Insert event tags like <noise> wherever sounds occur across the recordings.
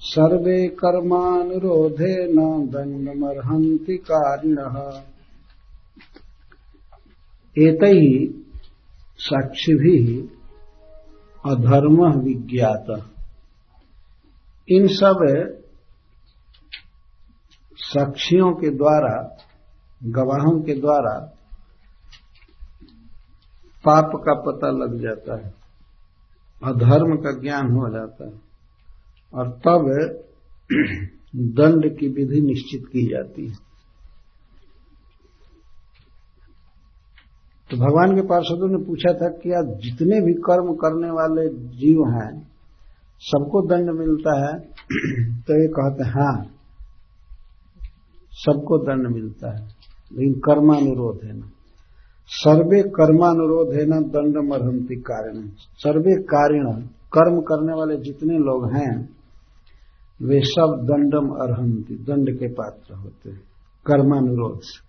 सर्वे कर्मानुरोधे न दण्डमर्हन्ति कारिणः। एतैः साक्षिभिः अधर्म विज्ञात। इन सब साक्षियों के द्वारा, गवाहों के द्वारा पाप का पता लग जाता है। अधर्म का ज्ञान हो जाता है। और तब दंड की विधि निश्चित की जाती है। तो भगवान के पार्षदों ने पूछा था कि आज जितने भी कर्म करने वाले जीव हैं, सबको दंड मिलता है? तो ये कहते हैं हाँ सबको दंड मिलता है, लेकिन कर्मानुरोध है ना। सर्वे कर्मानुरोध है ना, दंड मरहंती कारण सर्वे कारिण, कर्म करने वाले जितने लोग हैं वे सब दंडम अर्हंती, दंड के पात्र होते हैं, कर्मानुरोध से।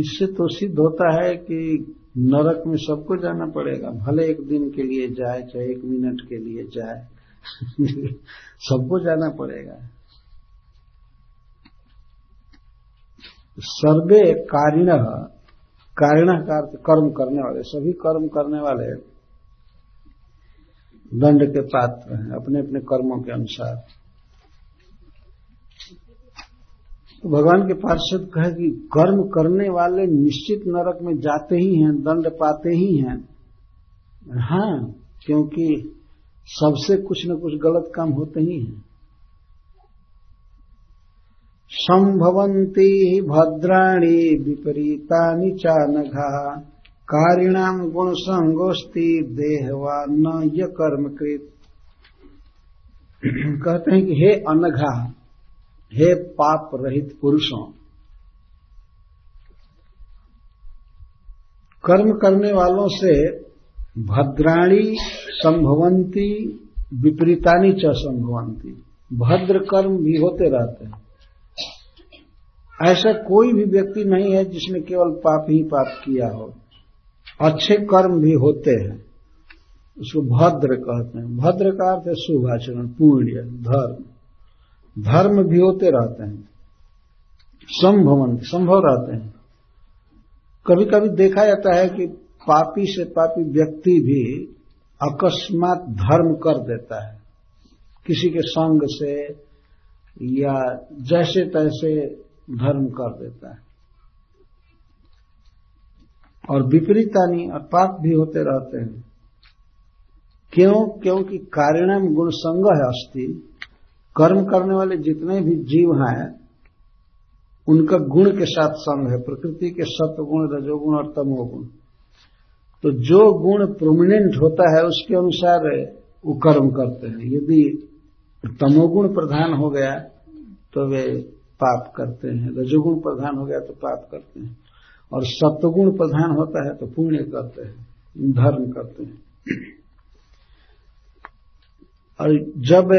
इससे तो सिद्ध होता है कि नरक में सबको जाना पड़ेगा, भले एक दिन के लिए जाए, चाहे एक मिनट के लिए जाए, <laughs> सबको जाना पड़ेगा। सर्वे कारिण कारिण का अर्थ कर्म करने वाले, सभी कर्म करने वाले दंड के पात्र हैं अपने अपने कर्मों के अनुसार। तो भगवान के पार्षद कहे कि कर्म करने वाले निश्चित नरक में जाते ही हैं, दंड पाते ही हैं। हाँ क्योंकि सबसे कुछ न कुछ गलत काम होते ही हैं। संभवंती भद्राणी विपरीतानि चानघा। कारिणाम गुण संगोष्ठी देहवा न य कर्मकृत <clears throat> कहते हैं कि हे अनघा, हे पाप रहित पुरुषों, कर्म करने वालों से भद्राणी संभवंती, विपरीतानी च संभवंती। भद्र कर्म भी होते रहते हैं। ऐसा कोई भी व्यक्ति नहीं है जिसने केवल पाप ही पाप किया हो। अच्छे कर्म भी होते हैं, उसको भद्र कहते हैं। भद्र का अर्थ है शुभ आचरण पुण्य, धर्म। धर्म भी होते रहते हैं। संभवन, संभव रहते हैं। कभी कभी देखा जाता है कि पापी से पापी व्यक्ति भी अकस्मात धर्म कर देता है। किसी के संग से या जैसे तैसे धर्म कर देता है। और विपरीतानी और पाप भी होते रहते हैं। क्यों? क्योंकि कारिणम गुण संग है अस्थि। कर्म करने वाले जितने भी जीव हैं, उनका गुण के साथ संग है। प्रकृति के सत्वगुण, रजोगुण और तमोगुण। तो जो गुण प्रोमिनेंट होता है, उसके अनुसार वो कर्म करते हैं। यदि तमोगुण प्रधान हो गया तो वे पाप करते हैं। रजोगुण प्रधान हो गया तो पाप करते हैं। और सत्वगुण प्रधान होता है तो पुण्य करते हैं, धर्म करते हैं। और जब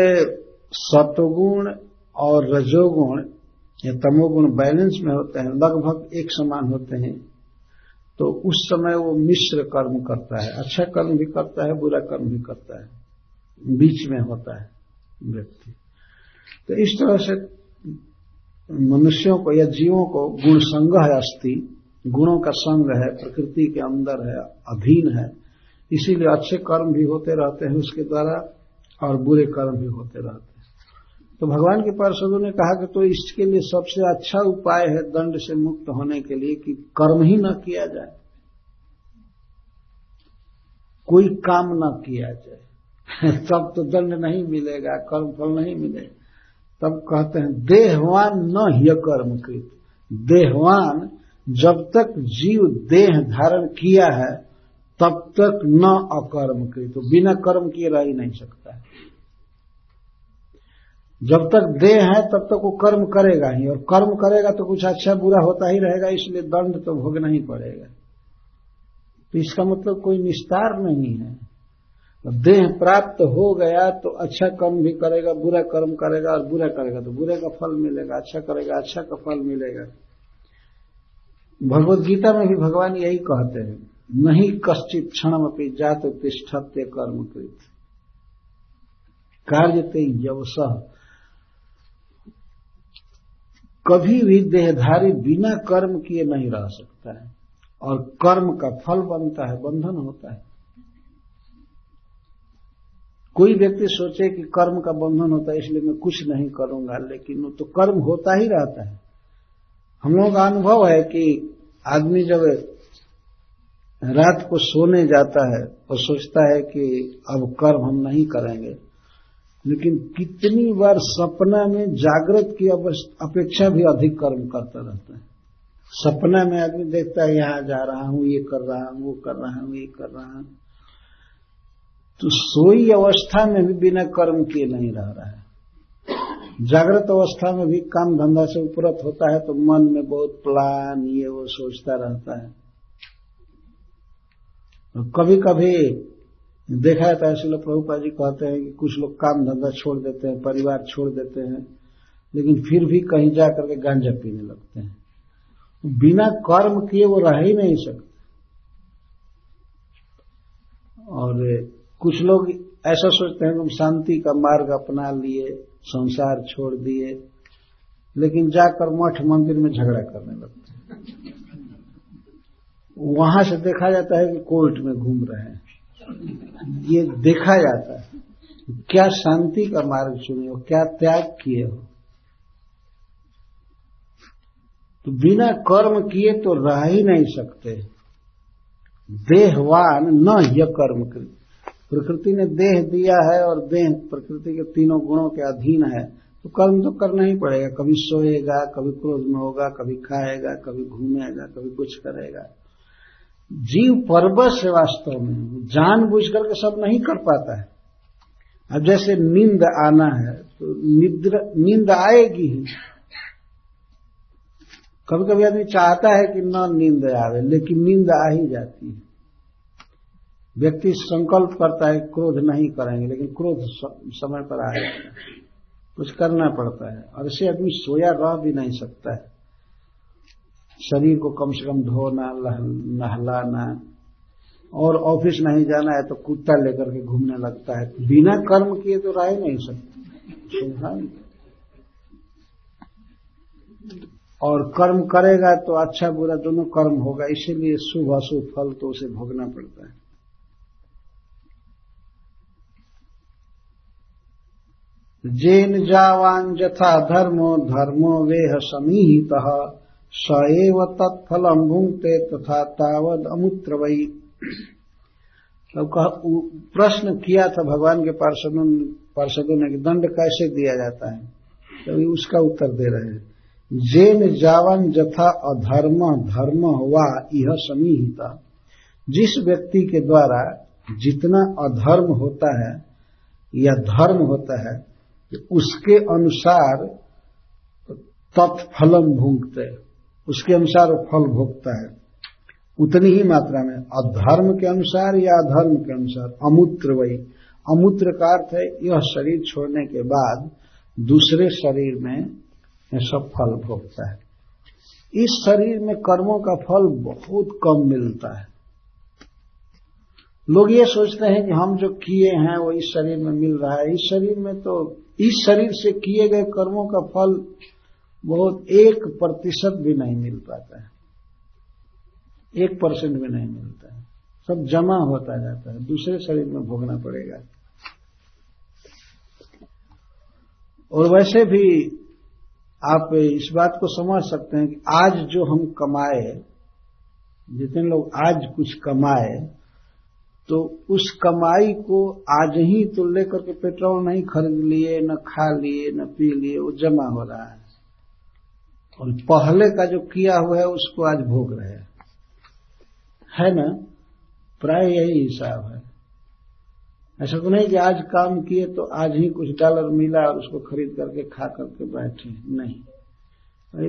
सत्वगुण और रजोगुण, या तमोगुण बैलेंस में होते हैं, लगभग एक समान होते हैं तो उस समय वो मिश्र कर्म करता है। अच्छा कर्म भी करता है, बुरा कर्म भी करता है। बीच में होता है व्यक्ति। तो इस तरह से मनुष्यों को या जीवों को गुण संग्रह अस्थि गुणों का संग है, प्रकृति के अंदर है, अधीन है। इसीलिए अच्छे कर्म भी होते रहते हैं उसके द्वारा और बुरे कर्म भी होते रहते हैं। तो भगवान के पार्षदों ने कहा कि तो इसके लिए सबसे अच्छा उपाय है दंड से मुक्त होने के लिए कि कर्म ही न किया जाए। कोई काम न किया जाए। <laughs> तब तो दंड नहीं मिलेगा, कर्म फल नहीं मिलेगा। तब कहते हैं, देहवान न ही कर्म कृत देहवान जब तक जीव देह धारण किया है, तब तक न अकर्म कृत तो बिना कर्म किए रह ही नहीं सकता है। जब तक देह है, तब तक वो कर्म करेगा ही, और कर्म करेगा तो कुछ अच्छा बुरा होता ही रहेगा, इसलिए दंड तो भोगना ही पड़ेगा। तो इसका मतलब कोई निस्तार नहीं है। देह प्राप्त हो गया तो अच्छा कर्म भी करेगा, बुरा कर्म करेगा, और बुरा करेगा तो बुरे का फल मिलेगा अच्छा करेगा अच्छा का फल मिलेगा। भगवत गीता में भी भगवान यही कहते हैं, नहीं कश्चित क्षण अपनी जात तिष्ठत्य कर्म कृत। कार्यते यवस। कभी भी देहधारी बिना कर्म किए नहीं रह सकता है, और कर्म का फल बनता है, बंधन होता है। कोई व्यक्ति सोचे कि कर्म का बंधन होता है, इसलिए मैं कुछ नहीं करूँगा, लेकिन वो तो कर्म होता ही रहता है। हम लोगों का अनुभव है कि आदमी जब रात को सोने जाता है और सोचता है कि अब कर्म हम नहीं करेंगे, लेकिन कितनी बार सपना में जागृत की अपेक्षा भी अधिक कर्म करता रहता है। सपना में आदमी देखता है, यहाँ जा रहा हूँ, ये कर रहा हूँ, वो कर रहा हूँ, ये कर रहा हूँ। तो सोई अवस्था में भी बिना कर्म किए नहीं रह रहा है। जागृत अवस्था में भी काम धंधा से उपरत होता है तो मन में बहुत प्लान, ये वो सोचता रहता है। तो कभी कभी देखा जाता है इसलिए प्रभुपा जी कहते हैं कि कुछ लोग काम धंधा छोड़ देते हैं, परिवार छोड़ देते हैं, लेकिन फिर भी कहीं जाकर के गांजा पीने लगते हैं। बिना कर्म किए वो रह ही नहीं सकते। और कुछ लोग ऐसा सोचते हैं कि हम शांति का मार्ग अपना लिए संसार छोड़ दिए, लेकिन जाकर मठ मंदिर में झगड़ा करने लगते वहाँ से देखा जाता है कि कोर्ट में घूम रहे हैं। ये देखा जाता है क्या शांति का मार्ग चुने हो, क्या त्याग किए हो। तो बिना कर्म किए तो रह ही नहीं सकते। देहवान न यह कर्म कृत प्रकृति ने देह दिया है और देह प्रकृति के तीनों गुणों के अधीन है तो कर्म तो करना ही पड़ेगा। कभी सोएगा, कभी क्रोध में होगा, कभी खाएगा, कभी घूमेगा, कभी कुछ करेगा। जीव परबस है वास्तव में। जान बुझ करके सब नहीं कर पाता है। अब जैसे नींद आना है तो नींद आएगी ही। कभी कभी आदमी चाहता है कि न नींद आवे, लेकिन नींद आ ही जाती है। व्यक्ति संकल्प करता है, क्रोध नहीं करेंगे, लेकिन क्रोध समय पर आएगा कुछ करना पड़ता है। और इसे आदमी सोया रह भी नहीं सकता है। शरीर को कम से कम धोना नहलाना, और ऑफ़िस नहीं जाना है तो कुत्ता लेकर के घूमने लगता है। बिना कर्म किए तो रह नहीं सकते। और कर्म करेगा तो अच्छा बुरा दोनों कर्म होगा। इसीलिए शुभ अशुभ फल तो उसे भोगना पड़ता है। जेन जावान जथा धर्मो धर्मो वेह समीहित सएव तत्फलम भूंगते तथा तावद अमूत्र वही कहा प्रश्न किया था भगवान के पार्षदों पार्षदों ने दंड कैसे दिया जाता है? तो उसका उत्तर दे रहे हैं। जेन जावन जथा अधर्म धर्म वा यह समीहिता। जिस व्यक्ति के द्वारा जितना अधर्म होता है, या धर्म होता है उसके अनुसार तत्फलम भूंगते उसके अनुसार वो फल भोगता है। उतनी ही मात्रा में अधर्म के अनुसार या अधर्म के अनुसार अमूत्र वही। अमूत्र का अर्थ है, यह शरीर छोड़ने के बाद दूसरे शरीर में सब फल भोगता है। इस शरीर में कर्मों का फल बहुत कम मिलता है। लोग ये सोचते हैं कि हम जो किए हैं, वो इस शरीर में मिल रहा है। इस शरीर में तो इस शरीर से किए गए कर्मों का फल बहुत एक प्रतिशत भी नहीं मिल पाता है। एक परसेंट भी नहीं मिलता है। सब जमा होता जाता है। दूसरे शरीर में भोगना पड़ेगा। और वैसे भी आप इस बात को समझ सकते हैं कि आज जो हम कमाए, जितने लोग आज कुछ कमाए तो उस कमाई को आज ही तो लेकर के पेट्रोल नहीं खरीद लिए, न खा लिए, न पी लिए, वो जमा हो रहा है। और पहले का जो किया हुआ है, उसको आज भोग रहे हैं। है ना? प्राय यही हिसाब है। ऐसा तो नहीं कि आज काम किए तो आज ही कुछ डॉलर मिला और उसको खरीद करके, खा करके बैठे। नहीं।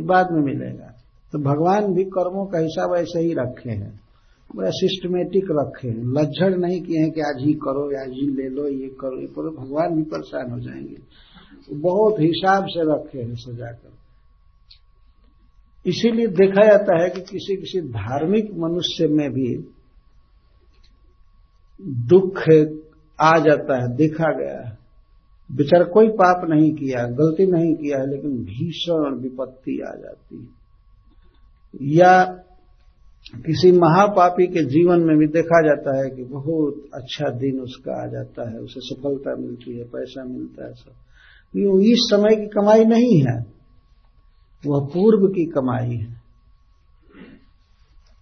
बाद में मिलेगा। तो भगवान भी कर्मों का हिसाब ऐसे ही रखे हैं। बड़ा सिस्टमेटिक रखे हैं। लज्जड़ नहीं किए हैं कि आज ही करो, आज ही ले लो, ये करो ये करो। भगवान भी परेशान हो जाएँगे। बहुत हिसाब से रखे हैं सजाकर इसीलिए देखा जाता है कि किसी किसी धार्मिक मनुष्य में भी दुख आ जाता है, देखा गया है। बेचारा कोई पाप नहीं किया, गलती नहीं किया है, लेकिन भीषण विपत्ति आ जाती है। या किसी महापापी के जीवन में भी देखा जाता है कि बहुत अच्छा दिन उसका आ जाता है, उसे सफलता मिलती है, पैसा मिलता है सब। इस समय की कमाई नहीं है, वह पूर्व की कमाई है।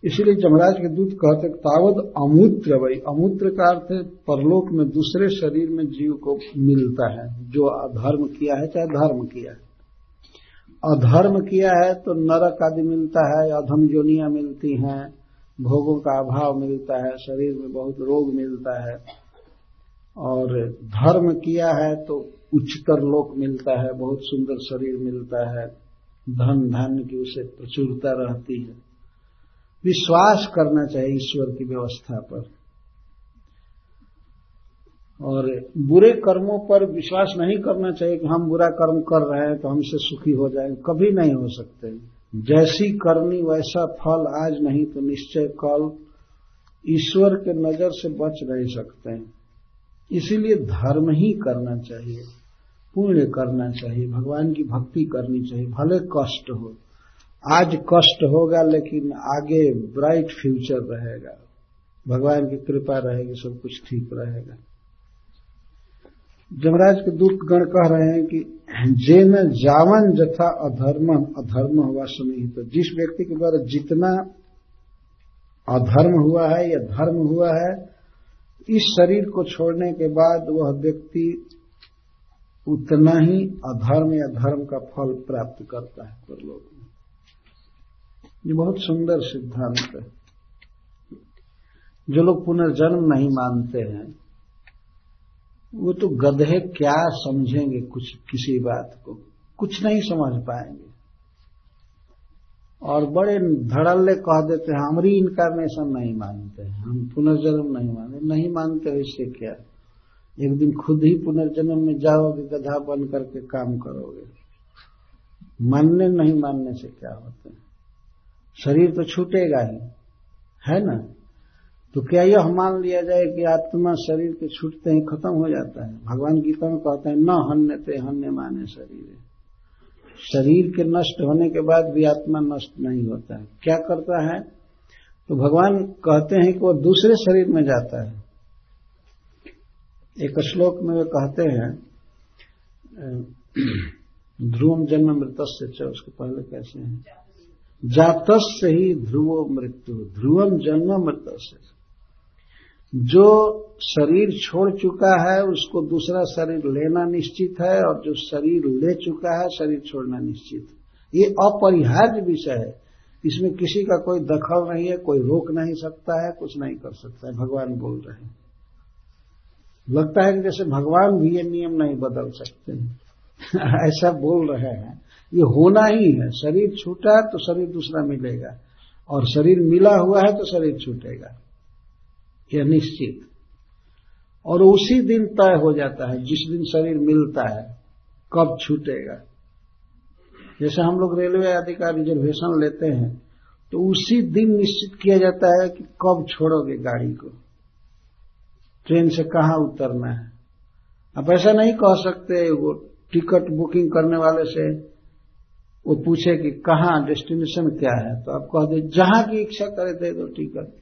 इसीलिए जमराज के दूत कहते तावत अमूत्र वही। अमूत्र का अर्थ है, परलोक में दूसरे शरीर में जीव को मिलता है, जो अधर्म किया है, चाहे धर्म किया है। अधर्म किया है तो नरक आदि मिलता है अधम जोनिया मिलती हैं, भोगों का अभाव मिलता है, शरीर में बहुत रोग मिलता है। और धर्म किया है तो उच्चतर लोक मिलता है, बहुत सुंदर शरीर मिलता है, धन धान्य की उसे प्रचुरता रहती है। विश्वास करना चाहिए ईश्वर की व्यवस्था पर। और बुरे कर्मों पर विश्वास नहीं करना चाहिए कि हम बुरा कर्म कर रहे हैं तो हमसे सुखी हो जाएँगे। कभी नहीं हो सकते। जैसी करनी वैसा फल आज नहीं तो निश्चय कल ईश्वर के नज़र से बच नहीं सकते। इसीलिए धर्म ही करना चाहिए, पुण्य करना चाहिए, भगवान की भक्ति करनी चाहिए, भले कष्ट हो। आज कष्ट होगा लेकिन आगे ब्राइट फ्यूचर रहेगा। भगवान की कृपा रहेगी, सब कुछ ठीक रहेगा। जमराज के दूत गण कह रहे हैं कि जे न जावन जथा अधर्म अधर्म हुआ सुनी तो जिस व्यक्ति के द्वारा जितना अधर्म हुआ है या धर्म हुआ है, इस शरीर को छोड़ने के बाद वह व्यक्ति उतना ही अधर्म या धर्म का फल प्राप्त करता है परलोक में। ये बहुत सुंदर सिद्धांत है। जो लोग पुनर्जन्म नहीं मानते हैं वो तो गधे क्या समझेंगे कुछ, किसी बात को? कुछ नहीं समझ पाएँगे। और बड़े धड़ल्ले कह देते हैं हमारी इनकारनेशन नहीं मानते हैं, हम पुनर्जन्म नहीं मानते नहीं मानते इससे क्या? एक दिन खुद ही पुनर्जन्म में जाओगे, गधा बन करके काम करोगे। मानने नहीं मानने से क्या होता है? शरीर तो छूटेगा ही, है ना? तो क्या यह मान लिया जाए कि आत्मा शरीर के छूटते ही खत्म हो जाता है? भगवान गीता में कहते हैं, न हन्य ते हन्य माने शरीर। शरीर के नष्ट होने के बाद भी आत्मा नष्ट नहीं होता है। क्या करता है? तो भगवान कहते हैं कि वह दूसरे शरीर में जाता है। एक श्लोक में वे कहते हैं ध्रुवम जन्म मृत से उसके पहले कैसे हैं? जातस्य ही ध्रुवो मृत्यु, ध्रुवम जन्म मृत से जो शरीर छोड़ चुका है, उसको दूसरा शरीर लेना निश्चित है, और जो शरीर ले चुका है, शरीर छोड़ना निश्चित है। ये अपरिहार्य विषय है। इसमें किसी का कोई दखल नहीं है, कोई रोक नहीं सकता है, कुछ नहीं कर सकता है, भगवान बोल रहे हैं। लगता है कि जैसे भगवान भी ये नियम नहीं बदल सकते <laughs> ऐसा बोल रहे हैं। ये होना ही है। शरीर छूटा तो शरीर दूसरा मिलेगा। और शरीर मिला हुआ है तो शरीर छूटेगा। यह निश्चित। और उसी दिन तय हो जाता है, जिस दिन शरीर मिलता है, कब छूटेगा। जैसे हम लोग रेलवे आदि का रिजर्वेशन लेते हैं तो उसी दिन निश्चित किया जाता है कि कब छोड़ोगे गाड़ी को। ट्रेन से कहाँ उतरना है। आप ऐसा नहीं कह सकते, वो टिकट बुकिंग करने वाले से वो पूछे कि कहाँ, डेस्टिनेशन क्या है तो आप कह दे, जहाँ की इच्छा करे दे दो टिकट।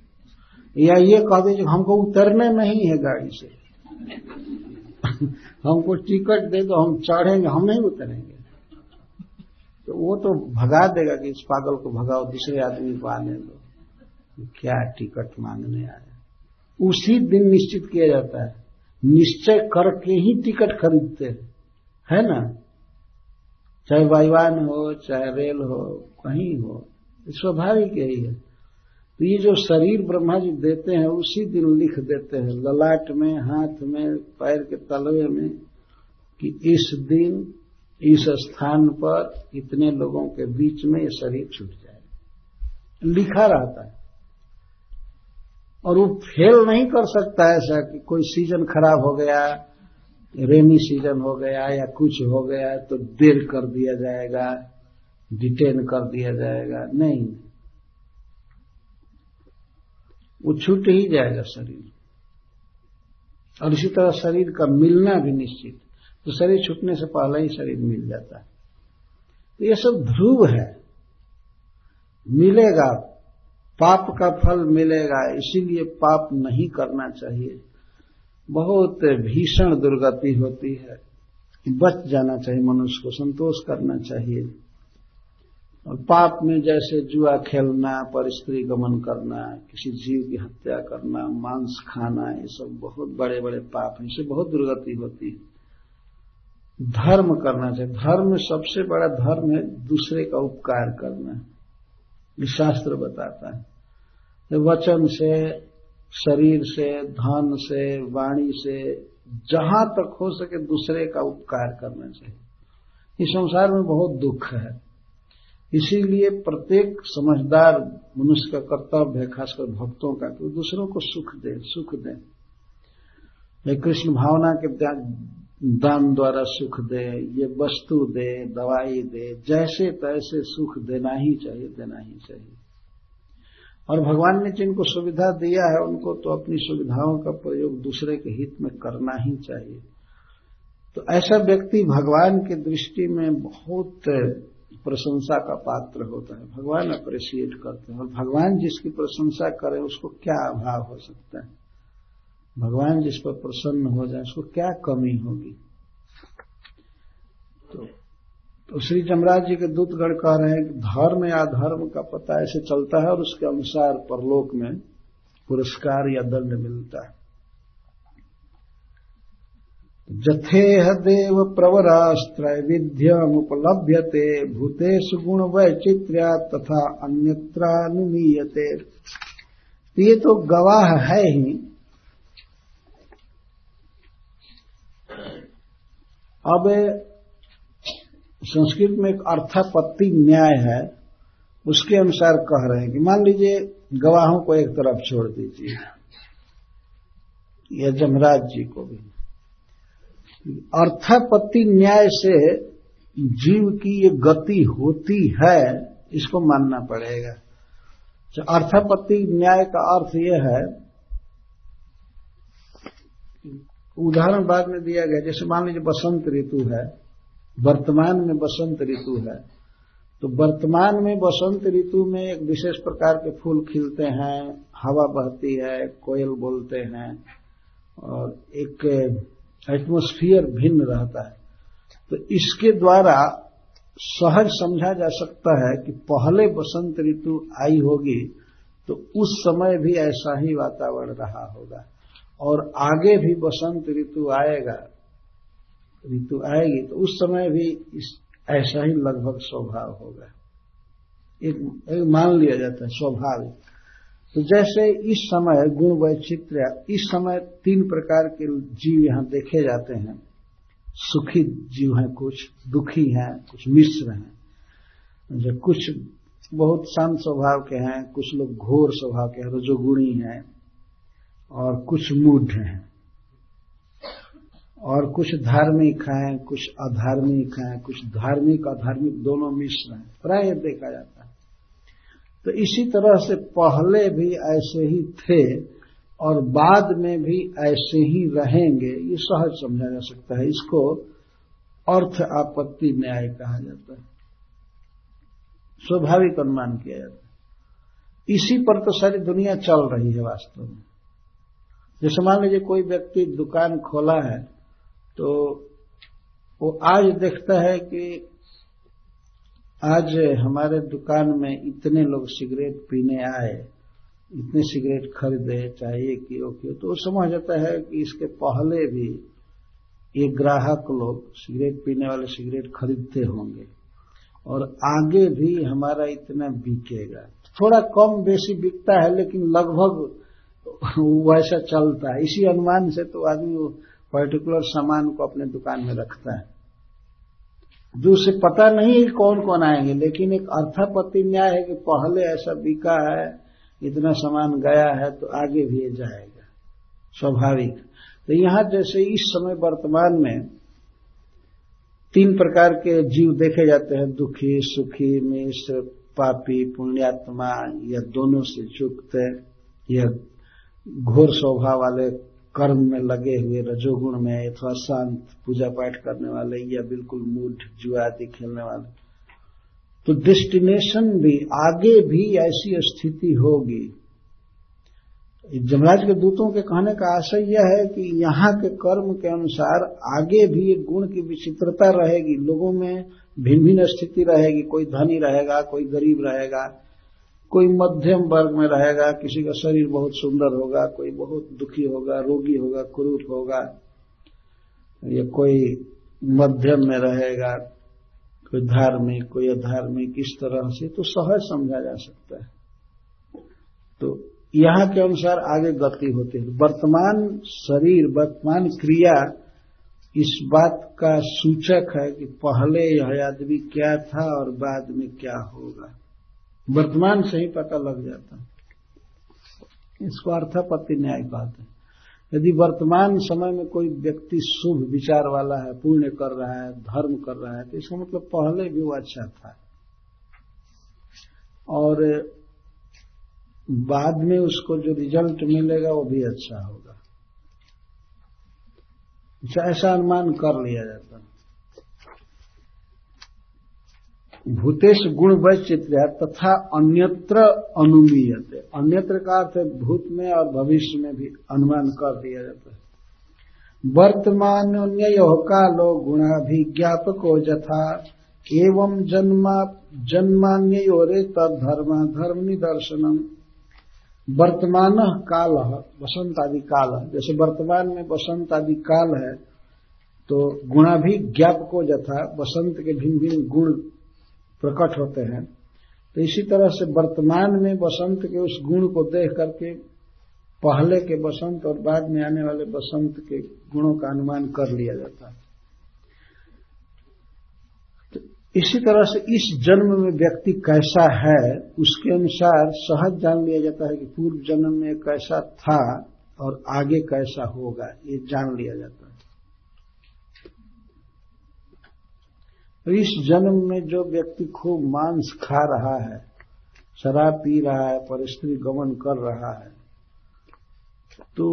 या ये कह दीजिए हमको उतरना नहीं है गाड़ी से, हमको टिकट दे दो, हम चढ़ेंगे, हम नहीं उतरेंगे। तो वो तो भगा देगा कि इस पागल को भगाओ, दूसरे आदमी को आने दो। क्या टिकट मांगने आया? उसी दिन निश्चित किया जाता है। निश्चय करके ही टिकट खरीदते हैं। ना? चाहे वायुवान हो, चाहे रेल हो, कहीं हो स्वाभाविक यही है। तो ये जो शरीर ब्रह्मा जी देते हैं, उसी दिन लिख देते हैं, ललाट में, हाथ में, पैर के तलवे में, कि इस दिन, इस स्थान पर इतने लोगों के बीच में ये शरीर छूट जाए। लिखा रहता है। और वो फेल नहीं कर सकता ऐसा कि कोई सीज़न खराब हो गया, रेनी सीज़न हो गया, या कुछ हो गया तो देर कर दिया जाएगा, डिटेन कर दिया जाएगा। नहीं। वो छूट ही जाएगा शरीर। और इसी तरह शरीर का मिलना भी निश्चित। तो शरीर छूटने से पहले ही शरीर मिल जाता है। तो ये सब ध्रुव है। मिलेगा, पाप का फल मिलेगा, इसीलिए पाप नहीं करना चाहिए। बहुत भीषण दुर्गति होती है। बच जाना चाहिए, मनुष्य को संतोष करना चाहिए। और पाप में जैसे जुआ खेलना, पर स्त्री गमन करना, किसी जीव की हत्या करना, मांस खाना, ये सब बहुत बड़े बड़े पाप हैं। इससे बहुत दुर्गति होती है। धर्म करना चाहिए। धर्म सबसे बड़ा धर्म है दूसरे का उपकार करना। ये शास्त्र बताता है। वचन से, शरीर से, धन से, वाणी से, जहाँ तक हो सके दूसरे का उपकार करना चाहिए। इस संसार में बहुत दुख है। इसीलिए प्रत्येक समझदार मनुष्य का कर्तव्य है, खासकर भक्तों का, कि दूसरों को सुख दे सुख दे। कृष्ण भावना के दान द्वारा सुख दे, ये वस्तु दे, दवाई दे, जैसे तैसे सुख देना ही चाहिए, देना ही चाहिए। और भगवान ने जिनको सुविधा दिया है, उनको तो अपनी सुविधाओं का प्रयोग दूसरे के हित में करना ही चाहिए। तो ऐसा व्यक्ति भगवान की दृष्टि में बहुत प्रशंसा का पात्र होता है। भगवान अप्रिशिएट करते हैं। और भगवान जिसकी प्रशंसा करे उसको क्या अभाव हो सकता है? भगवान जिस पर प्रसन्न हो जाए उसको क्या कमी होगी? तो, तो श्री जमराज जी के दूतगढ़ कह रहे हैं कि धर्म या धर्म का पता ऐसे चलता है और उसके अनुसार परलोक में पुरस्कार या दंड मिलता है। जथेह देव प्रवरास्त्रैविध्यमुपलभ्यते भूतेषु गुण वैचित्र्या तथा अन्यत्रानुमीयते। ये तो गवाह है ही। अब संस्कृत में एक अर्थापत्ति न्याय है, उसके अनुसार कह रहे हैं कि मान लीजिए गवाहों को एक तरफ़ छोड़ दीजिए, या जमराज जी को भी। अर्थापत्ति न्याय से जीव की ये गति होती है, इसको मानना पड़ेगा। तो अर्थापत्ति न्याय का अर्थ यह है, उदाहरण बाद में दिया गया, जैसे मान लीजिए बसंत ऋतु है, वर्तमान में बसंत ऋतु है तो वर्तमान में बसंत ऋतु में एक विशेष प्रकार के फूल खिलते हैं, हवा बहती है, कोयल बोलते हैं, और एक एटमोस्फियर भिन्न रहता है। तो इसके द्वारा सहज समझा जा सकता है कि पहले बसंत ऋतु आई होगी तो उस समय भी ऐसा ही वातावरण रहा होगा। और आगे भी बसंत ऋतु आएगा ऋतु आएगी तो उस समय भी इस ऐसा ही लगभग स्वभाव होगा। एक, एक मान लिया जाता है स्वाभाविक। तो जैसे इस समय गुण वैचित्र, इस समय तीन प्रकार के जीव यहाँ देखे जाते हैं। सुखी जीव हैं, कुछ दुखी हैं, कुछ मिश्र हैं। जो कुछ बहुत शांत स्वभाव के हैं, कुछ लोग घोर स्वभाव के हैं, रजोगुणी हैं, और कुछ मूढ़ हैं। और कुछ धार्मिक हैं, कुछ अधार्मिक हैं, कुछ धार्मिक, अधार्मिक दोनों मिश्र हैं। प्राय देखा जाता है। तो इसी तरह से पहले भी ऐसे ही थे और बाद में भी ऐसे ही रहेंगे, ये सहज समझा जा सकता है। इसको अर्थ आपत्ति न्याय कहा जाता है। स्वाभाविक अनुमान किया जाता है। इसी पर तो सारी दुनिया चल रही है वास्तव में। जैसे मान लीजिए कोई व्यक्ति दुकान खोला है तो वो आज देखता है कि आज हमारे दुकान में इतने लोग सिगरेट पीने आए, इतने सिगरेट खरीदे चाहे एक किलो की तो समझ जाता है कि इसके पहले भी ये ग्राहक लोग सिगरेट पीने वाले सिगरेट खरीदते होंगे और आगे भी हमारा इतना बिकेगा। थोड़ा कम बेसी बिकता है, लेकिन लगभग वैसा चलता है। इसी अनुमान से तो आदमी वो पर्टिकुलर सामान को अपने दुकान में रखता है। जो उसे पता नहीं है कौन कौन आएँगे, लेकिन एक अर्थापत्ति न्याय है कि पहले ऐसा बिका है, इतना सामान गया है तो आगे भी जाएगा, स्वाभाविक। तो यहाँ जैसे इस समय वर्तमान में तीन प्रकार के जीव देखे जाते हैं, दुखी, सुखी, मिश्र, पापी, पुण्यात्मा या दोनों से युक्त या घोर स्वभाव वाले कर्म में लगे हुए रजोगुण में अथवा शांत पूजा पाठ करने वाले या बिल्कुल मूड जुआ आदि खेलने वाले। तो डेस्टिनेशन भी, आगे भी ऐसी स्थिति होगी। जमराज के दूतों के कहने का आशय यह है कि यहाँ के कर्म के अनुसार आगे भी एक गुण की विचित्रता रहेगी। लोगों में भिन्न भिन्न स्थिति रहेगी। कोई धनी रहेगा, कोई गरीब रहेगा। कोई मध्यम वर्ग में रहेगा, किसी का शरीर बहुत सुंदर होगा, कोई बहुत दुखी होगा, रोगी होगा, क्रूर होगा, या कोई मध्यम में रहेगा, कोई धार्मिक, कोई अधार्मिक, इस तरह से तो सहज समझा जा सकता है। तो यहाँ के अनुसार आगे गति होती है। वर्तमान शरीर, वर्तमान क्रिया, इस बात का सूचक है कि पहले यह आदमी क्या था और बाद में क्या होगा। वर्तमान से ही पता लग जाता। है इसको अर्थापत्ति न्याय कहते हैं। यदि वर्तमान समय में कोई व्यक्ति शुभ विचार वाला है, पुण्य कर रहा है, धर्म कर रहा है तो इसका मतलब पहले भी वो अच्छा था। और बाद में उसको जो रिज़ल्ट मिलेगा, वो भी अच्छा होगा। ऐसा अनुमान कर लिया जाता है भूतेश गुण वैचित्र तथा अन्यत्र अनुमीयते। अन्यत्र का अर्थ भूत में और भविष्य में भी अनुमान कर दिया जाता है। वर्तमान कालो गुणाभिज्ञापको जथा एवं जन्मा जन्मान्योरे तद्धर्म धर्म धर्म निदर्शनम वर्तमान काल वसंत आदि काल। जैसे वर्तमान में वसंत आदि काल है तो गुणाभिज्ञापको जथा वसंत के भिन्न भिन्न गुण प्रकट होते हैं। तो इसी तरह से वर्तमान में बसंत के उस गुण को देख करके पहले के बसंत और बाद में आने वाले बसंत के गुणों का अनुमान कर लिया जाता है। तो इसी तरह से इस जन्म में व्यक्ति कैसा है, उसके अनुसार सहज जान लिया जाता है कि पूर्व जन्म में कैसा था और आगे कैसा होगा, ये जान लिया जाता है। इस जन्म में जो व्यक्ति खूब मांस खा रहा है, शराब पी रहा है, पर स्त्री गमन कर रहा है तो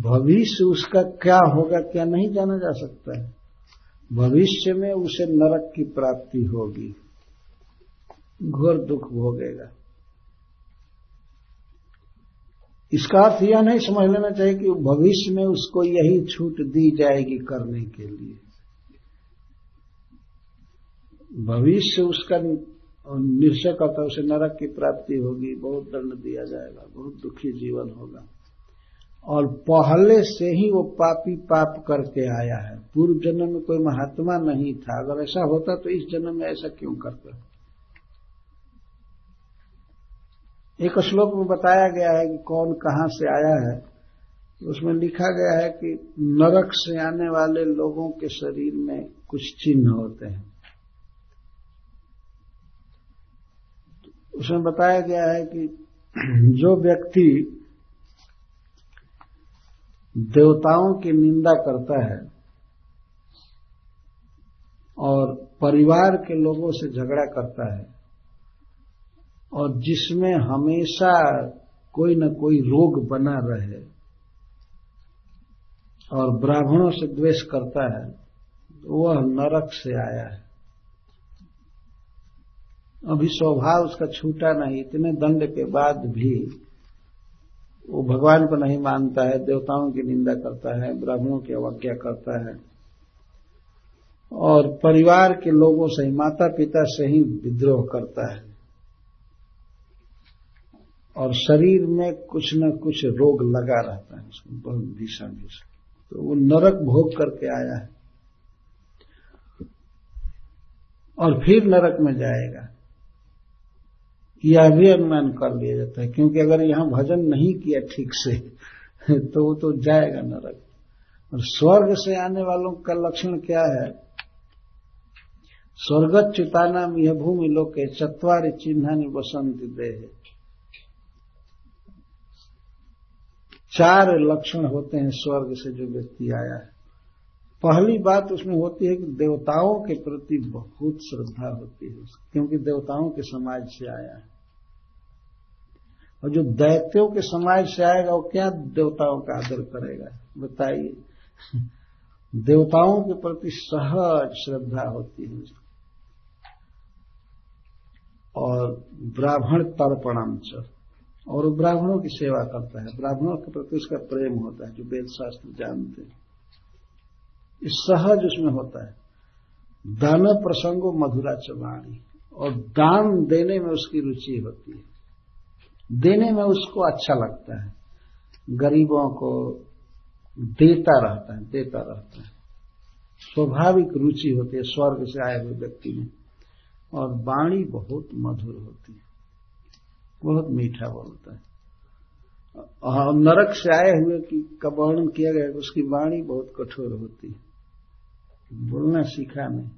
भविष्य उसका क्या होगा, क्या नहीं जाना जा सकता है। भविष्य में उसे नरक की प्राप्ति होगी। घोर दुख भोगेगा। इसका अर्थ यह नहीं समझ लेना चाहिए कि भविष्य में उसको यही छूट दी जाएगी करने के लिए। भविष्य उसका निश्चय करता उसे नरक की प्राप्ति होगी, बहुत दंड दिया जाएगा, बहुत दुखी जीवन होगा। और पहले से ही वो पापी पाप करके आया है। पूर्व जन्म में कोई महात्मा नहीं था। अगर ऐसा होता तो इस जन्म में ऐसा क्यों करता? एक श्लोक में बताया गया है कि कौन कहाँ से आया है। उसमें लिखा गया है कि नरक से आने वाले लोगों के शरीर में कुछ चिन्ह होते हैं। उसमें बताया गया है कि <clears throat> जो व्यक्ति देवताओं की निंदा करता है और परिवार के लोगों से झगड़ा करता है और जिसमें हमेशा कोई न कोई रोग बना रहे और ब्राह्मणों से द्वेष करता है वह नरक से आया है। अभी स्वभाव उसका छूटा नहीं, इतने दंड के बाद भी वो भगवान को नहीं मानता है, देवताओं की निंदा करता है, ब्राह्मणों की अवज्ञा करता है। और परिवार के लोगों से ही माता पिता से ही विद्रोह करता है। और शरीर में कुछ न कुछ रोग लगा रहता है, उसको बहुत भीषण भीषण। तो वो नरक भोग करके आया है। और फिर नरक में जाएगा। यह भी अनुमान कर लिया जाता है, क्योंकि अगर यहाँ भजन नहीं किया ठीक से <laughs> तो वो तो जाएगा नरक। और स्वर्ग से आने वालों का लक्षण क्या है? स्वर्गत चितानाम यह भूमि लोके, चतवार चिन्हानी बसंत दे चार लक्षण होते हैं स्वर्ग से जो व्यक्ति आया है। पहली बात उसमें होती है कि देवताओं के प्रति बहुत श्रद्धा होती है क्योंकि देवताओं के समाज से आया है। और जो दैत्यों के समाज से आएगा, वो क्या देवताओं का आदर करेगा? बताइए। देवताओं के प्रति सहज श्रद्धा होती है। और ब्राह्मण तर्पणम च। और ब्राह्मणों की सेवा करता है। ब्राह्मणों के प्रति उसका प्रेम होता है, जो वेद शास्त्र जानते हैं। इस सहज उसमें होता है। दान प्रसंगो मधुरा चवाणी और दान देने में उसकी रुचि होती है। देने में उसको अच्छा लगता है। गरीबों को देता रहता है, देता रहता है। स्वाभाविक रुचि होती है स्वर्ग से आए हुए व्यक्ति में। और वाणी बहुत मधुर होती है। बहुत मीठा बोलता है। और नरक से आए हुए की का वर्णन किया गया, उसकी वाणी बहुत कठोर होती है। बोलना सीखा नहीं।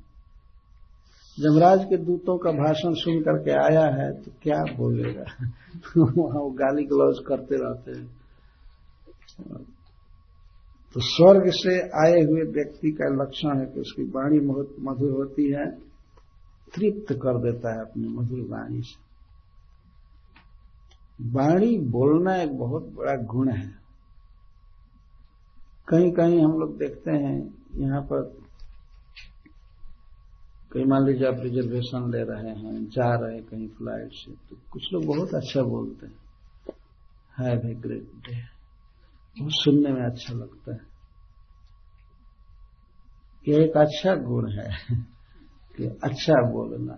जमराज के दूतों का भाषण सुन करके आया है तो क्या बोलेगा? वहाँ वो गाली गलौज करते रहते हैं। तो स्वर्ग से आए हुए व्यक्ति का लक्षण है कि उसकी वाणी मधुर होती है, तृप्त कर देता है अपनी मधुर वाणी से। वाणी बोलना एक बहुत बड़ा गुण है। कहीं कहीं हम लोग देखते हैं, यहाँ पर कहीं मान लीजिए आप रिजर्वेशन ले रहे हैं, जा रहे हैं कहीं फ़्लाइट से तो कुछ लोग बहुत अच्छा बोलते हैं। हैव ए ग्रेट डे वो सुनने में अच्छा लगता है। यह एक अच्छा गुण है कि अच्छा बोलना।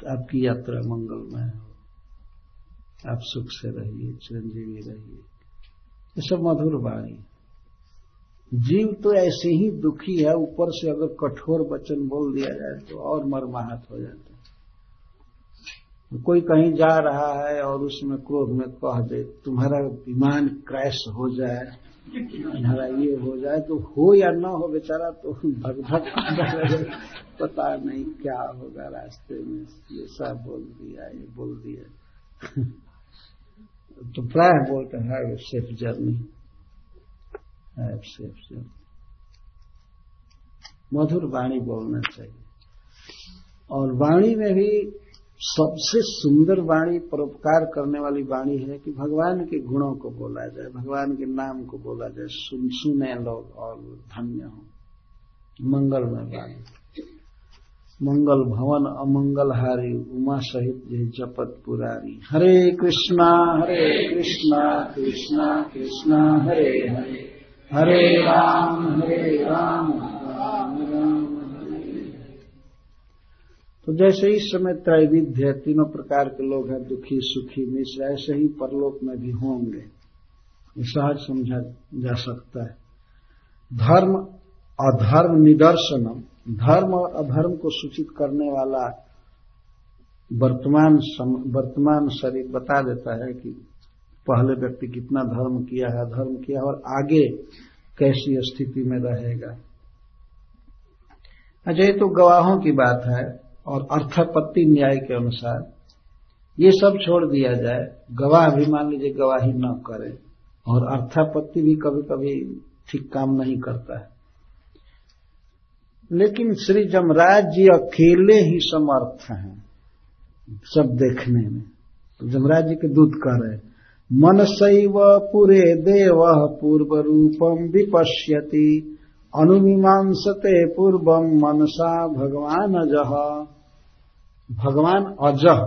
तो आपकी यात्रा मंगलमय हो। आप सुख से रहिए, चिरंजीवी रहिए। ये सब मधुर वाणी। जीव तो ऐसे ही दुखी है, ऊपर से अगर कठोर वचन बोल दिया जाए तो और मरमाहत हो जाता है। कोई कहीं जा रहा है और उसमें क्रोध में कह दे, तुम्हारा विमान क्रैश हो जाए, तुम्हारा ये हो जाए तो हो या ना हो बेचारा तो भग भग <laughs> पता नहीं क्या होगा रास्ते में। ये सब बोल दिया, ये बोल दिया। <laughs> तो प्राय बोलते हैं सेफ़ जर्नी। मधुर वाणी बोलना चाहिए। और वाणी में भी सबसे सुंदर वाणी, परोपकार करने वाली वाणी है कि भगवान के गुणों को बोला जाए, भगवान के नाम को बोला जाए, सुन, सुने लोग और धन्य हो। मंगलमय वाणी। मंगल भवन अमंगल हारी उमा सहित जय जपत पुरारी। हरे कृष्णा हरे कृष्णा कृष्णा कृष्णा, हरे हरे। हरे राम हरे राम तो जैसे इस समय त्रैविध्य तीनों प्रकार के लोग हैं, दुखी, सुखी मिश्र ऐसे ही परलोक में भी होंगे। ये सहज समझा जा सकता है। धर्म अधर्म निदर्शनम। धर्म और अधर्म को सूचित करने वाला वर्तमान वर्तमान शरीर बता देता है कि पहले व्यक्ति कितना धर्म किया है धर्म किया और आगे कैसी स्थिति में रहेगा। अच्छा ये तो गवाहों की बात है और अर्थापत्ति न्याय के अनुसार ये सब छोड़ दिया जाए। गवाह भी मान लीजिए गवाही न करे और अर्थापत्ति भी कभी कभी ठीक काम नहीं करता है। लेकिन श्री जमराज जी अकेले ही समर्थ हैं सब देखने में। तो जमराज जी के दूत कह रहे मन शैव पुरे देव पूर्व रूपम विपश्यति। अनुमीमांसते पूर्वम मनसा भगवान अजह भगवान अजह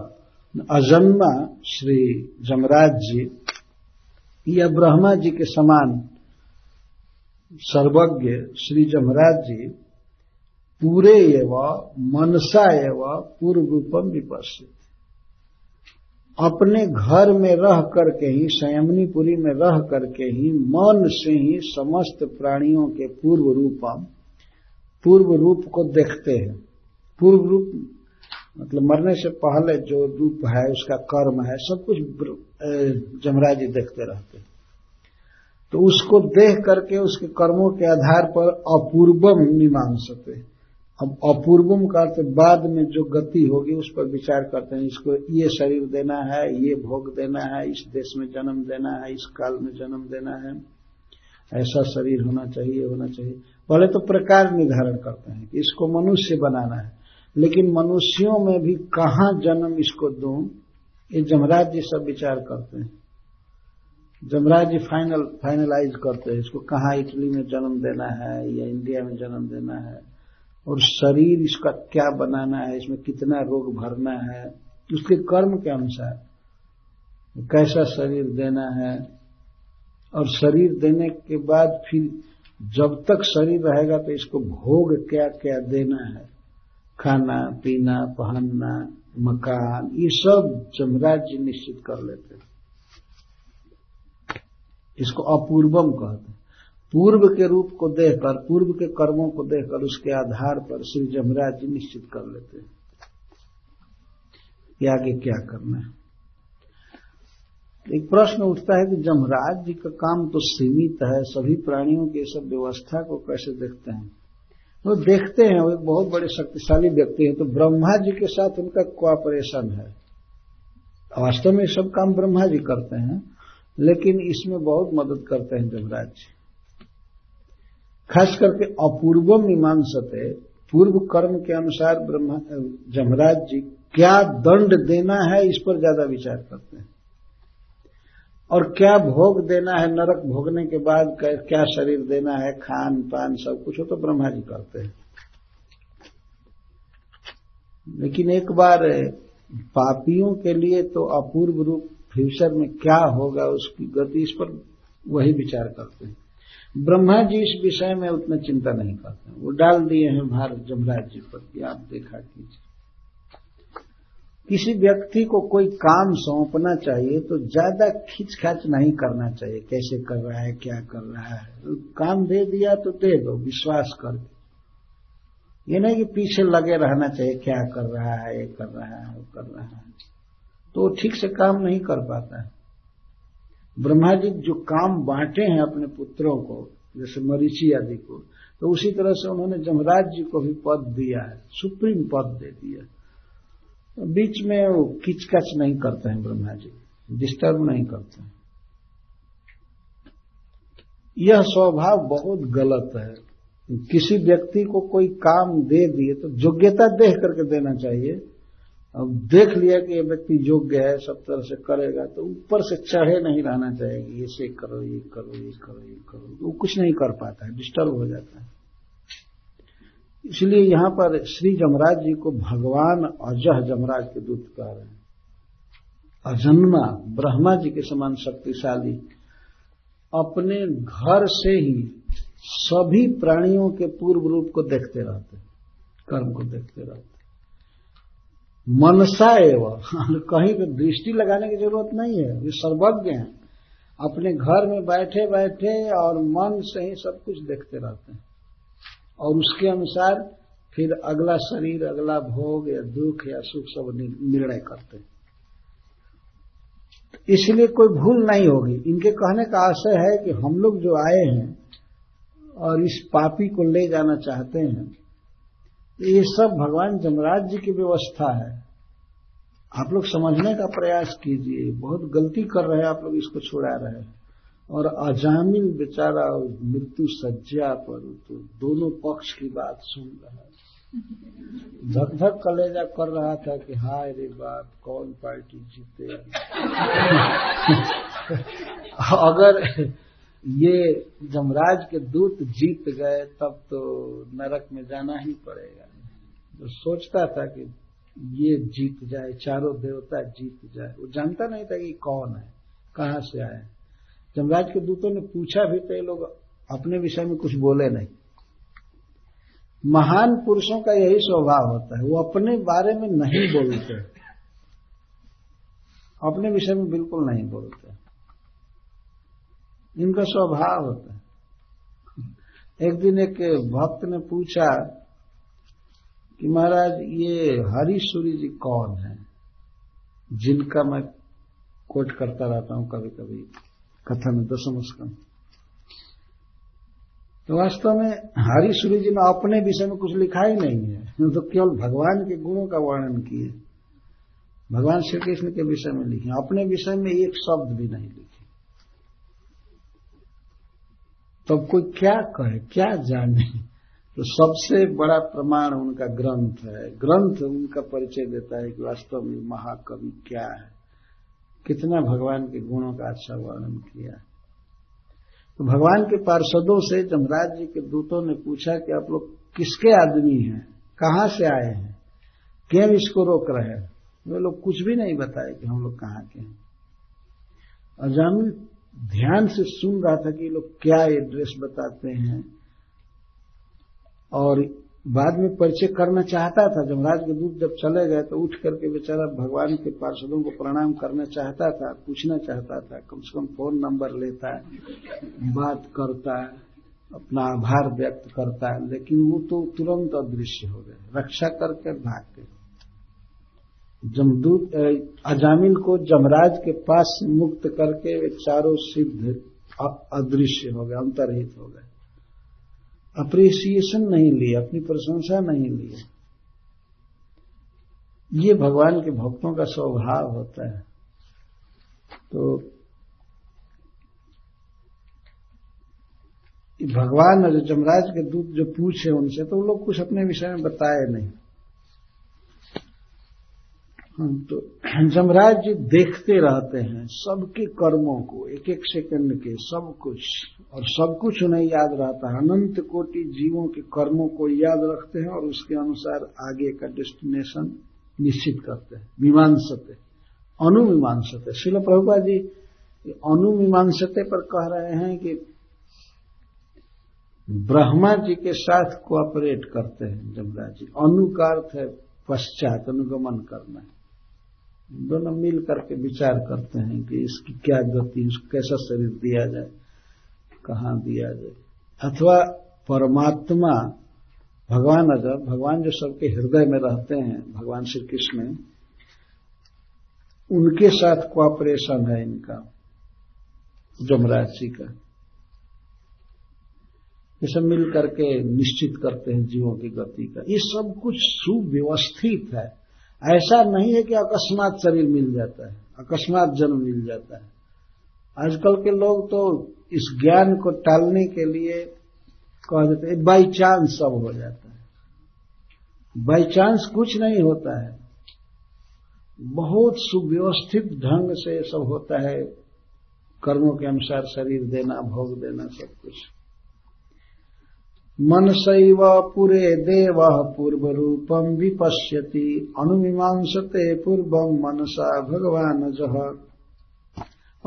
अजन्मा श्री जमराज जी या ब्रह्मा जी के समान सर्वज्ञ श्री जमराज जी पूरे एवं मनसा एवं पूर्व रूपम विपस्थित अपने घर में रह करके ही संयमनीपुरी में रह करके ही, मन से ही समस्त प्राणियों के पूर्व रूपम पूर्व रूप को देखते हैं। पूर्व रूप मतलब मरने से पहले जो रूप है, उसका कर्म है, सब कुछ जमराजी देखते रहते हैं। तो उसको देख करके उसके कर्मों के आधार पर अपूर्वम मीमांसते हैं। अब अपूर्वम का अर्थ बाद में जो गति होगी उस पर विचार करते हैं, इसको ये शरीर देना है, ये भोग देना है, इस देश में जन्म देना है, इस काल में जन्म देना है। ऐसा शरीर होना चाहिए होना चाहिए। पहले तो प्रकार निर्धारण करते हैं कि इसको मनुष्य बनाना है, लेकिन मनुष्यों में भी कहा जन्म इसको दू, ये जमराज जी सब विचार करते हैं। जमराज जी फाइनल फाइनलाइज करते हैं, इसको कहाँ इटली में जन्म देना है या इंडिया में जन्म देना है। और शरीर इसका क्या बनाना है, इसमें कितना रोग भरना है, उसके कर्म के अनुसार कैसा शरीर देना है। और शरीर देने के बाद फिर जब तक शरीर रहेगा तो इसको भोग क्या क्या देना है। खाना, पीना, पहनना, मकान, ये सब जमराज निश्चित कर लेते हैं। इसको अपूर्वम कहते हैं। पूर्व के रूप को देखकर, पूर्व के कर्मों को देखकर, उसके आधार पर श्री जमराज जी निश्चित कर लेते हैं। कि आगे क्या करना है? एक प्रश्न उठता है कि जमराज जी का काम तो सीमित है, सभी प्राणियों की सब व्यवस्था को कैसे देखते हैं? वो तो देखते हैं, वो एक बहुत बड़े शक्तिशाली व्यक्ति हैं तो ब्रह्मा जी के साथ उनका कोऑपरेशन है? वास्तव में सब काम ब्रह्मा जी करते हैं, लेकिन इसमें बहुत मदद करते हैं जमराज जी। खास करके अपूर्वम मीमांसते, पूर्व कर्म के अनुसार ब्रह्मा, जमराज जी, क्या दंड देना है इस पर ज़्यादा विचार करते हैं। और क्या भोग देना है नरक भोगने के बाद क्या शरीर देना है, खान पान सब कुछ हो तो ब्रह्मा जी करते हैं। लेकिन एक बार पापियों के लिए तो अपूर्व रूप फ्यूचर में क्या होगा उसकी गति, इस पर वही विचार करते हैं। ब्रह्मा जी इस विषय में उतना चिंता नहीं करते वो डाल दिए हैं भारत जमराज जी पर कि आप देखा कीजिए। किसी व्यक्ति को कोई काम सौंपना चाहिए तो ज़्यादा खिंचखाच नहीं करना चाहिए, कैसे कर रहा है, क्या कर रहा है। तो काम दे दिया तो दे दो, विश्वास कर करके ये नहीं कि पीछे लगे रहना चाहिए, क्या कर रहा है, ये कर रहा है, वो कर रहा है। तो ठीक से काम नहीं कर पाता है। ब्रह्मा जी जो काम बांटे हैं अपने पुत्रों को, जैसे मरीची आदि को तो उसी तरह से उन्होंने जमराज जी को भी पद दिया है, सुप्रीम पद दे दिया बीच में वो किचकच नहीं करते हैं ब्रह्मा जी डिस्टर्ब नहीं करते हैं। यह स्वभाव बहुत गलत है। किसी व्यक्ति को कोई काम दे दिए तो योग्यता देख करके देना चाहिए। अब देख लिया कि ये व्यक्ति योग्य है, सब तरह से करेगा तो ऊपर से चढ़े नहीं रहना चाहिए ये से करो, ये करो ये करो ये करो। तो वो कुछ नहीं कर पाता है डिस्टर्ब हो जाता है। इसलिए यहाँ पर श्री जमराज जी को भगवान अजह जमराज के दूत कह रहे हैं। अजन्मा, ब्रह्मा जी के समान शक्तिशाली। अपने घर से ही सभी प्राणियों के पूर्व रूप को देखते रहते कर्म को देखते रहते मनसा एवं। कहीं पर दृष्टि लगाने की ज़रूरत नहीं है। वे सर्वज्ञ हैं। अपने घर में बैठे बैठे और मन से ही सब कुछ देखते रहते हैं। और उसके अनुसार फिर अगला शरीर, अगला भोग या दुख या सुख सब निर्णय करते हैं। इसलिए कोई भूल नहीं होगी। इनके कहने का आशय है कि हम लोग जो आए हैं और इस पापी को ले जाना चाहते हैं ये सब भगवान जमराज जी की व्यवस्था है। आप लोग समझने का प्रयास कीजिए। बहुत गलती कर रहे हैं आप लोग, इसको छुड़ा रहे हैं। और अजामिल बेचारा मृत्यु सज्जा पर तो दोनों पक्ष की बात सुन रहा धक धक कलेजा कर रहा था कि हाय रे बात कौन पार्टी जीते? <laughs> अगर ये जमराज के दूत जीत गए, तब तो नरक में जाना ही पड़ेगा। सोचता था कि ये जीत जाए, चारों देवता जीत जाए। वो जानता नहीं था कि कौन है, कहाँ से आए। जमराज के दूतों ने पूछा भी तो ये लोग अपने विषय में कुछ बोले नहीं। महान पुरुषों का यही स्वभाव होता है, वो अपने बारे में नहीं बोलते। अपने विषय में बिल्कुल नहीं बोलते। इनका स्वभाव होता है। एक दिन एक भक्त ने पूछा कि महाराज, ये हरीश्वरी जी कौन है? जिनका मैं कोट करता रहता हूँ कभी कभी कथा में दसम स्कंद तो वास्तव में हरीश्वरी जी ने अपने विषय में कुछ लिखा ही नहीं है। तो केवल भगवान के गुणों का वर्णन किए भगवान श्री कृष्ण के विषय में लिखे अपने विषय में एक शब्द भी नहीं लिखे। तब तो कोई क्या कहे, क्या जाने? तो सबसे बड़ा प्रमाण उनका ग्रंथ है। ग्रंथ उनका परिचय देता है कि वास्तव में महाकवि क्या है। कितना भगवान के गुणों का अच्छा वर्णन किया है। तो भगवान के पार्षदों से जमराज जी के दूतों ने पूछा कि आप लोग किसके आदमी हैं? कहाँ से आए हैं? क्यों इसको रोक रहे हैं? वे लोग कुछ भी नहीं बताए कि हम लोग कहाँ के हैं। अजामिल ध्यान से सुन रहा था कि ये लोग क्या एड्रेस बताते हैं। और बाद में परिचय करना चाहता था जमराज के दूत जब चले गए तो उठ करके बेचारा भगवान के पार्षदों को प्रणाम करना चाहता था, पूछना चाहता था, कम से कम फ़ोन नंबर लेता है, बात करता है, अपना आभार व्यक्त करता है, लेकिन वो तो तुरंत अदृश्य हो गए, रक्षा करके भाग गए। जमदूत अजामिल को जमराज के पास मुक्त करके वे चारों सिद्ध अदृश्य हो गए, अंतरहित हो गए। अप्रिसिएशन नहीं ली, अपनी प्रशंसा नहीं ली। ये भगवान के भक्तों का स्वभाव होता है। तो भगवान और जमराज के दूत जो पूछे उनसे तो वो लोग कुछ अपने विषय में बताए नहीं। तो जमराज जी देखते रहते हैं सबके कर्मों को एक एक सेकंड के सब कुछ, और सब कुछ उन्हें याद रहता है। अनंत कोटि जीवों के कर्मों को याद रखते हैं और उसके अनुसार आगे का डेस्टिनेशन निश्चित करते हैं। मीमांसते, अनुमीमांसते। शिल प्रभुपा जी, अनुमीमांसते पर कह रहे हैं कि ब्रह्मा जी के साथ कोऑपरेट करते हैं जमराज जी। अनु का है पश्चात अनुगमन करना। दोनों मिल करके विचार करते हैं कि इसकी क्या गति, उसको कैसा शरीर दिया जाए, कहाँ दिया जाए। अथवा परमात्मा, भगवान अगर, भगवान जो सबके हृदय में रहते हैं, भगवान श्री कृष्ण उनके साथ कोऑपरेशन है इनका, जमराज जी का। ये सब मिल करके निश्चित करते हैं जीवों की गति का। ये सब कुछ सुव्यवस्थित है। ऐसा नहीं है कि अकस्मात शरीर मिल जाता है, अकस्मात जन्म मिल जाता है। आजकल के लोग तो इस ज्ञान को टालने के लिए कह देते हैं बाई चांस सब हो जाता है। बाई चांस कुछ नहीं होता है। बहुत सुव्यवस्थित ढंग से सब होता है। कर्मों के अनुसार शरीर देना, भोग देना, सब कुछ। मनसैव पुरे देव पूर्व रूपम विपश्यति। अनुमीमांसते पूर्वम मनसा भगवान जह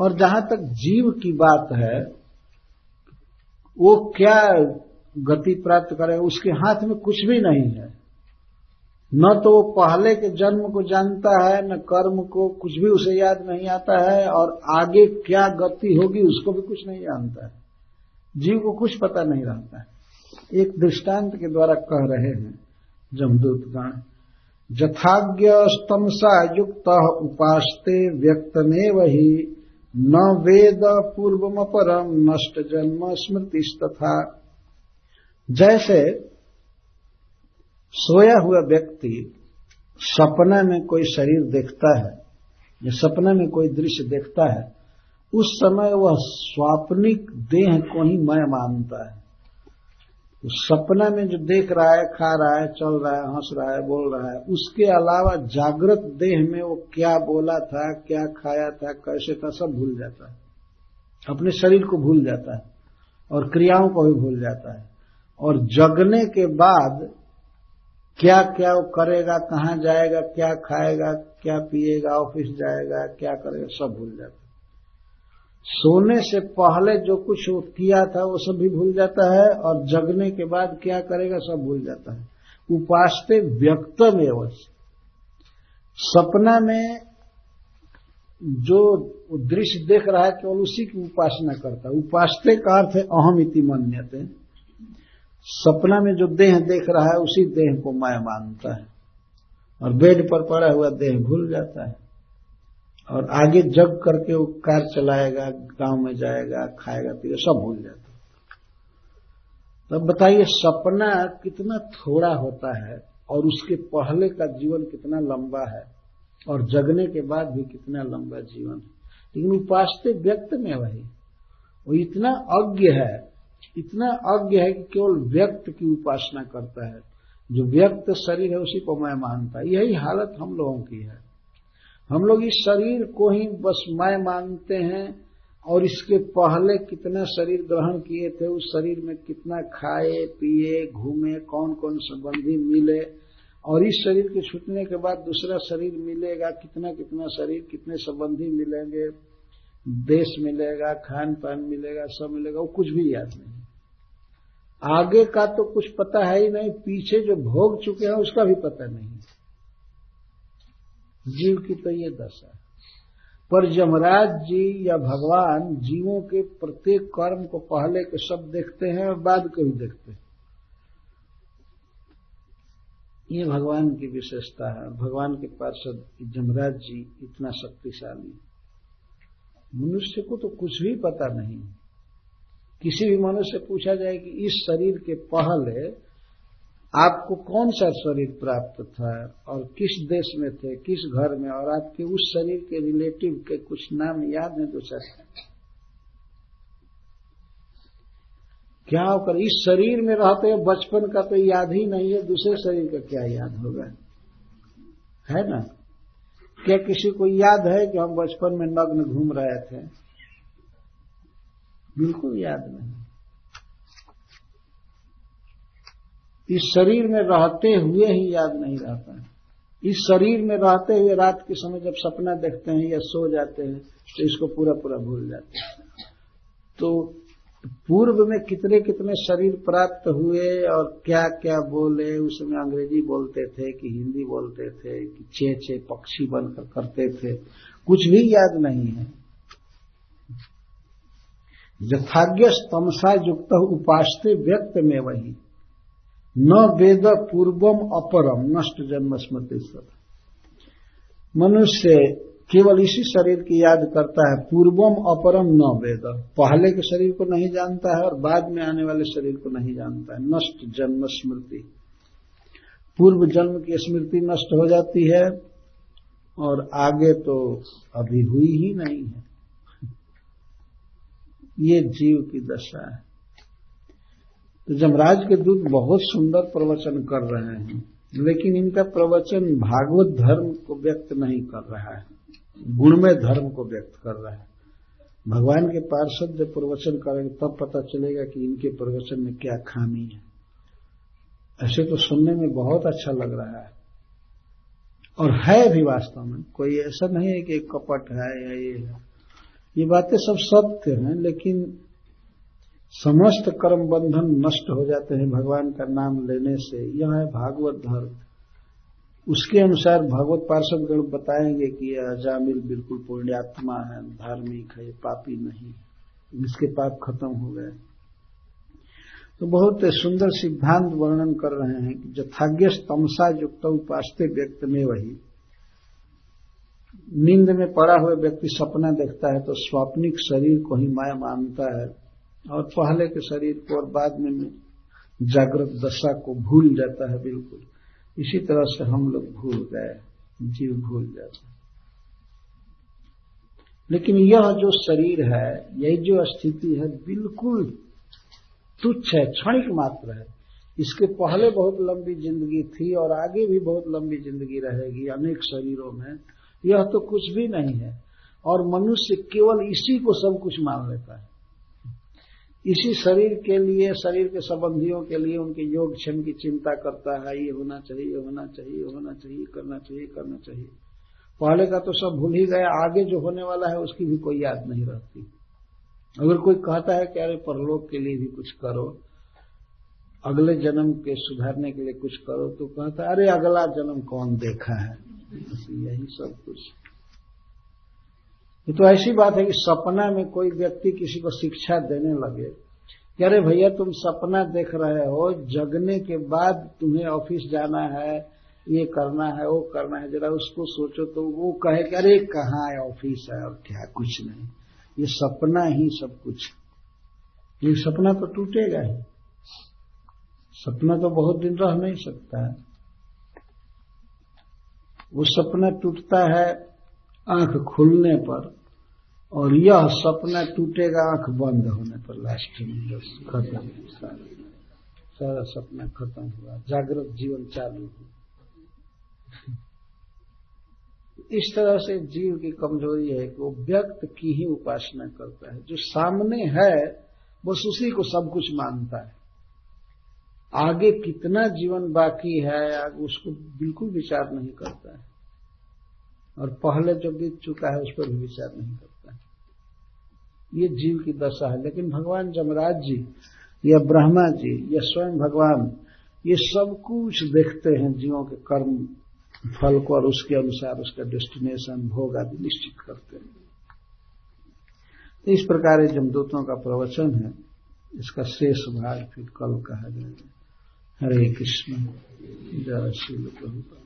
और जहाँ तक जीव की बात है, वो क्या गति प्राप्त करे उसके हाथ में कुछ भी नहीं है। न तो वो पहले के जन्म को जानता है, न कर्म को, कुछ भी उसे याद नहीं आता है, और आगे क्या गति होगी, उसको भी कुछ नहीं जानता है। जीव को कुछ पता नहीं रहता है। एक दृष्टांत के द्वारा कह रहे हैं जमदूत गण जथाज्ञ स्तमसा युक्त उपासते व्यक्त ने वही न वेद पूर्वम परम नष्ट जन्म स्मृति तथा जैसे सोया हुआ व्यक्ति सपना में कोई शरीर देखता है, या सपना में कोई दृश्य देखता है, उस समय वह स्वाप्निक देह को ही मैं मानता है। सपना में जो देख रहा है, खा रहा है, चल रहा है, हंस रहा है, बोल रहा है, उसके अलावा जागृत देह में वो क्या बोला था, क्या खाया था, कैसे था, सब भूल जाता है। अपने शरीर को भूल जाता है और क्रियाओं को भी भूल जाता है। और जगने के बाद क्या क्या वो करेगा, कहाँ जाएगा, क्या खाएगा, क्या पिएगा, ऑफ़िस जाएगा, क्या करेगा, सब भूल जाता है। सोने से पहले जो कुछ किया था, वो सब भी भूल जाता है और जगने के बाद क्या करेगा, सब भूल जाता है। उपासते में अवश्य सपना में जो दृश्य देख रहा है केवल उसी की उपासना करता है। उपासते का अर्थ है अहम इति मन्यते। सपना में जो देह देख रहा है, उसी देह को मैं मानता है। और बेड पर पड़ा हुआ देह भूल जाता है। और आगे जग करके वो कार चलाएगा, गाँव में जाएगा, खाएगा, पिएगा, सब भूल जाता तब बताइए, सपना कितना थोड़ा होता है और उसके पहले का जीवन कितना लंबा है और जगने के बाद भी कितना लंबा जीवन है? लेकिन उपासते व्यक्त में वही। वो इतना अज्ञ है, इतना अज्ञ है कि केवल व्यक्त की उपासना करता है। जो व्यक्त शरीर है, उसी को मैं मानता यही हालत हम लोगों की है। हम लोग इस शरीर को ही बस मैं मानते हैं और इसके पहले कितना शरीर ग्रहण किए थे, उस शरीर में कितना खाए, पिए, घूमे कौन कौन संबंधी मिले और इस शरीर के छूटने के बाद दूसरा शरीर मिलेगा कितना कितना शरीर, कितने संबंधी मिलेंगे, देश मिलेगा खान पान मिलेगा, सब मिलेगा, वो कुछ भी याद नहीं। आगे का तो कुछ पता है ही नहीं, पीछे जो भोग चुके हैं उसका भी पता नहीं। जीव की तो ये दशा है। पर जमराज जी या भगवान जीवों के प्रत्येक कर्म को पहले के सब देखते हैं और बाद के भी देखते हैं। ये भगवान की विशेषता है। भगवान के पार्षद जमराज जी इतना शक्तिशाली मनुष्य को तो कुछ भी पता नहीं। किसी भी मनुष्य से पूछा जाए कि इस शरीर के पहले आपको कौन सा शरीर प्राप्त था और किस देश में थे, किस घर में, और आपके उस शरीर के रिलेटिव के कुछ नाम याद है दूसरा क्या होकर इस शरीर में रहते हैं, बचपन का तो याद ही नहीं है, दूसरे शरीर का क्या याद होगा? है ना? क्या किसी को याद है कि हम बचपन में नग्न घूम रहे थे? बिल्कुल याद नहीं। इस शरीर में रहते हुए ही याद नहीं रहता है। इस शरीर में रहते हुए रात के समय जब सपना देखते हैं या सो जाते हैं तो इसको पूरा पूरा भूल जाते हैं। तो पूर्व में कितने कितने शरीर प्राप्त हुए और क्या क्या बोले उसमें अंग्रेज़ी बोलते थे कि हिंदी बोलते थे कि छे छे पक्षी बनकर करते थे। कुछ भी याद नहीं है। यथाज्ञ तमसा युक्त उपासते व्यक्त में वही। न वेद पूर्वम अपरम, नष्ट जन्म स्मृति मनुष्य केवल इसी शरीर की याद करता है, पूर्वम अपरम न वेद। पहले के शरीर को नहीं जानता है और बाद में आने वाले शरीर को नहीं जानता है। नष्ट जन्म स्मृति। पूर्व जन्म की स्मृति नष्ट हो जाती है और आगे तो अभी हुई ही नहीं है। ये जीव की दशा है। तो जमराज के दूत बहुत सुंदर प्रवचन कर रहे हैं, लेकिन इनका प्रवचन भागवत धर्म को व्यक्त नहीं कर रहा है गुणमय धर्म को व्यक्त कर रहा है। भगवान के पार्षद जब प्रवचन करेंगे, तब पता चलेगा कि इनके प्रवचन में क्या खामी है। ऐसे तो सुनने में बहुत अच्छा लग रहा है। और है भी वास्तव में, कोई ऐसा नहीं है कि कपट है या ये है। ये बातें सब सत्य हैं, लेकिन समस्त कर्म बंधन नष्ट हो जाते हैं भगवान का नाम लेने से। यह है भागवत धर्म। उसके अनुसार भागवत पार्षद गण बताएँगे कि यह अजामिल बिल्कुल पुण्यात्मा है, धार्मिक है, पापी नहीं इसके पाप खत्म हो गए। तो बहुत सुंदर सिद्धांत वर्णन कर रहे हैं कि जथाज्ञ तमसा युक्त उपास्ते व्यक्त में वही। नींद में पड़ा हुआ व्यक्ति सपना देखता है तो स्वाप्निक शरीर को ही माया मानता है। और पहले के शरीर को और बाद में जागृत दशा को भूल जाता है बिल्कुल। इसी तरह से हम लोग भूल गए, जीव भूल जाते लेकिन यह जो शरीर है, यही जो स्थिति है, बिल्कुल तुच्छ है, क्षणिक मात्र है। इसके पहले बहुत लंबी ज़िंदगी थी और आगे भी बहुत लंबी ज़िंदगी रहेगी अनेक शरीरों में। यह तो कुछ भी नहीं है। और मनुष्य केवल इसी को सब कुछ मान लेता है। इसी शरीर के लिए, शरीर के संबंधियों के लिए उनके योग क्षम की चिंता करता है, ये होना चाहिए, ये होना चाहिए, ये होना चाहिए करना चाहिए करना चाहिए। पहले का तो सब भूल ही गया, आगे जो होने वाला है उसकी भी कोई याद नहीं रहती। अगर कोई कहता है कि अरे परलोक के लिए भी कुछ करो, अगले जन्म के सुधारने के लिए कुछ करो तो कहता है, अरे अगला जन्म कौन देखा है? यही सब कुछ। ये तो ऐसी बात है कि सपना में कोई व्यक्ति किसी को शिक्षा देने लगे अरे भैया तुम सपना देख रहे हो, जगने के बाद तुम्हें ऑफ़िस जाना है, ये करना है, वो करना है, जरा उसको सोचो तो वो कहे कि अरे कहाँ है ऑफ़िस है और क्या, कुछ नहीं। ये सपना ही सब कुछ ये सपना तो टूटेगा ही। सपना तो बहुत दिन रह नहीं सकता है। वो सपना टूटता है आँख खुलने पर और यह सपना टूटेगा, आँख बंद होने पर लास्ट में खत्म। सारा सपना खत्म हुआ। जागृत जीवन चालू हुआ। इस तरह से जीव की कमज़ोरी है कि वो व्यक्त की ही उपासना करता है। जो सामने है, बस उसी को सब कुछ मानता है। आगे कितना जीवन बाकी है उसको बिल्कुल विचार नहीं करता है। और पहले जो बीत चुका है उस पर भी विचार नहीं करता ये जीव की दशा है, लेकिन भगवान जमराज जी, या ब्रह्मा जी, या स्वयं भगवान, ये सब कुछ देखते हैं जीवों के कर्म, फल को और उसके अनुसार उसका डेस्टिनेशन भोग आदि निश्चित करते हैं। तो इस प्रकार जमदूतों का प्रवचन है। इसका शेष भाग फिर कल कहा जाएगा। हरे कृष्ण, जय श्री प्रभुपा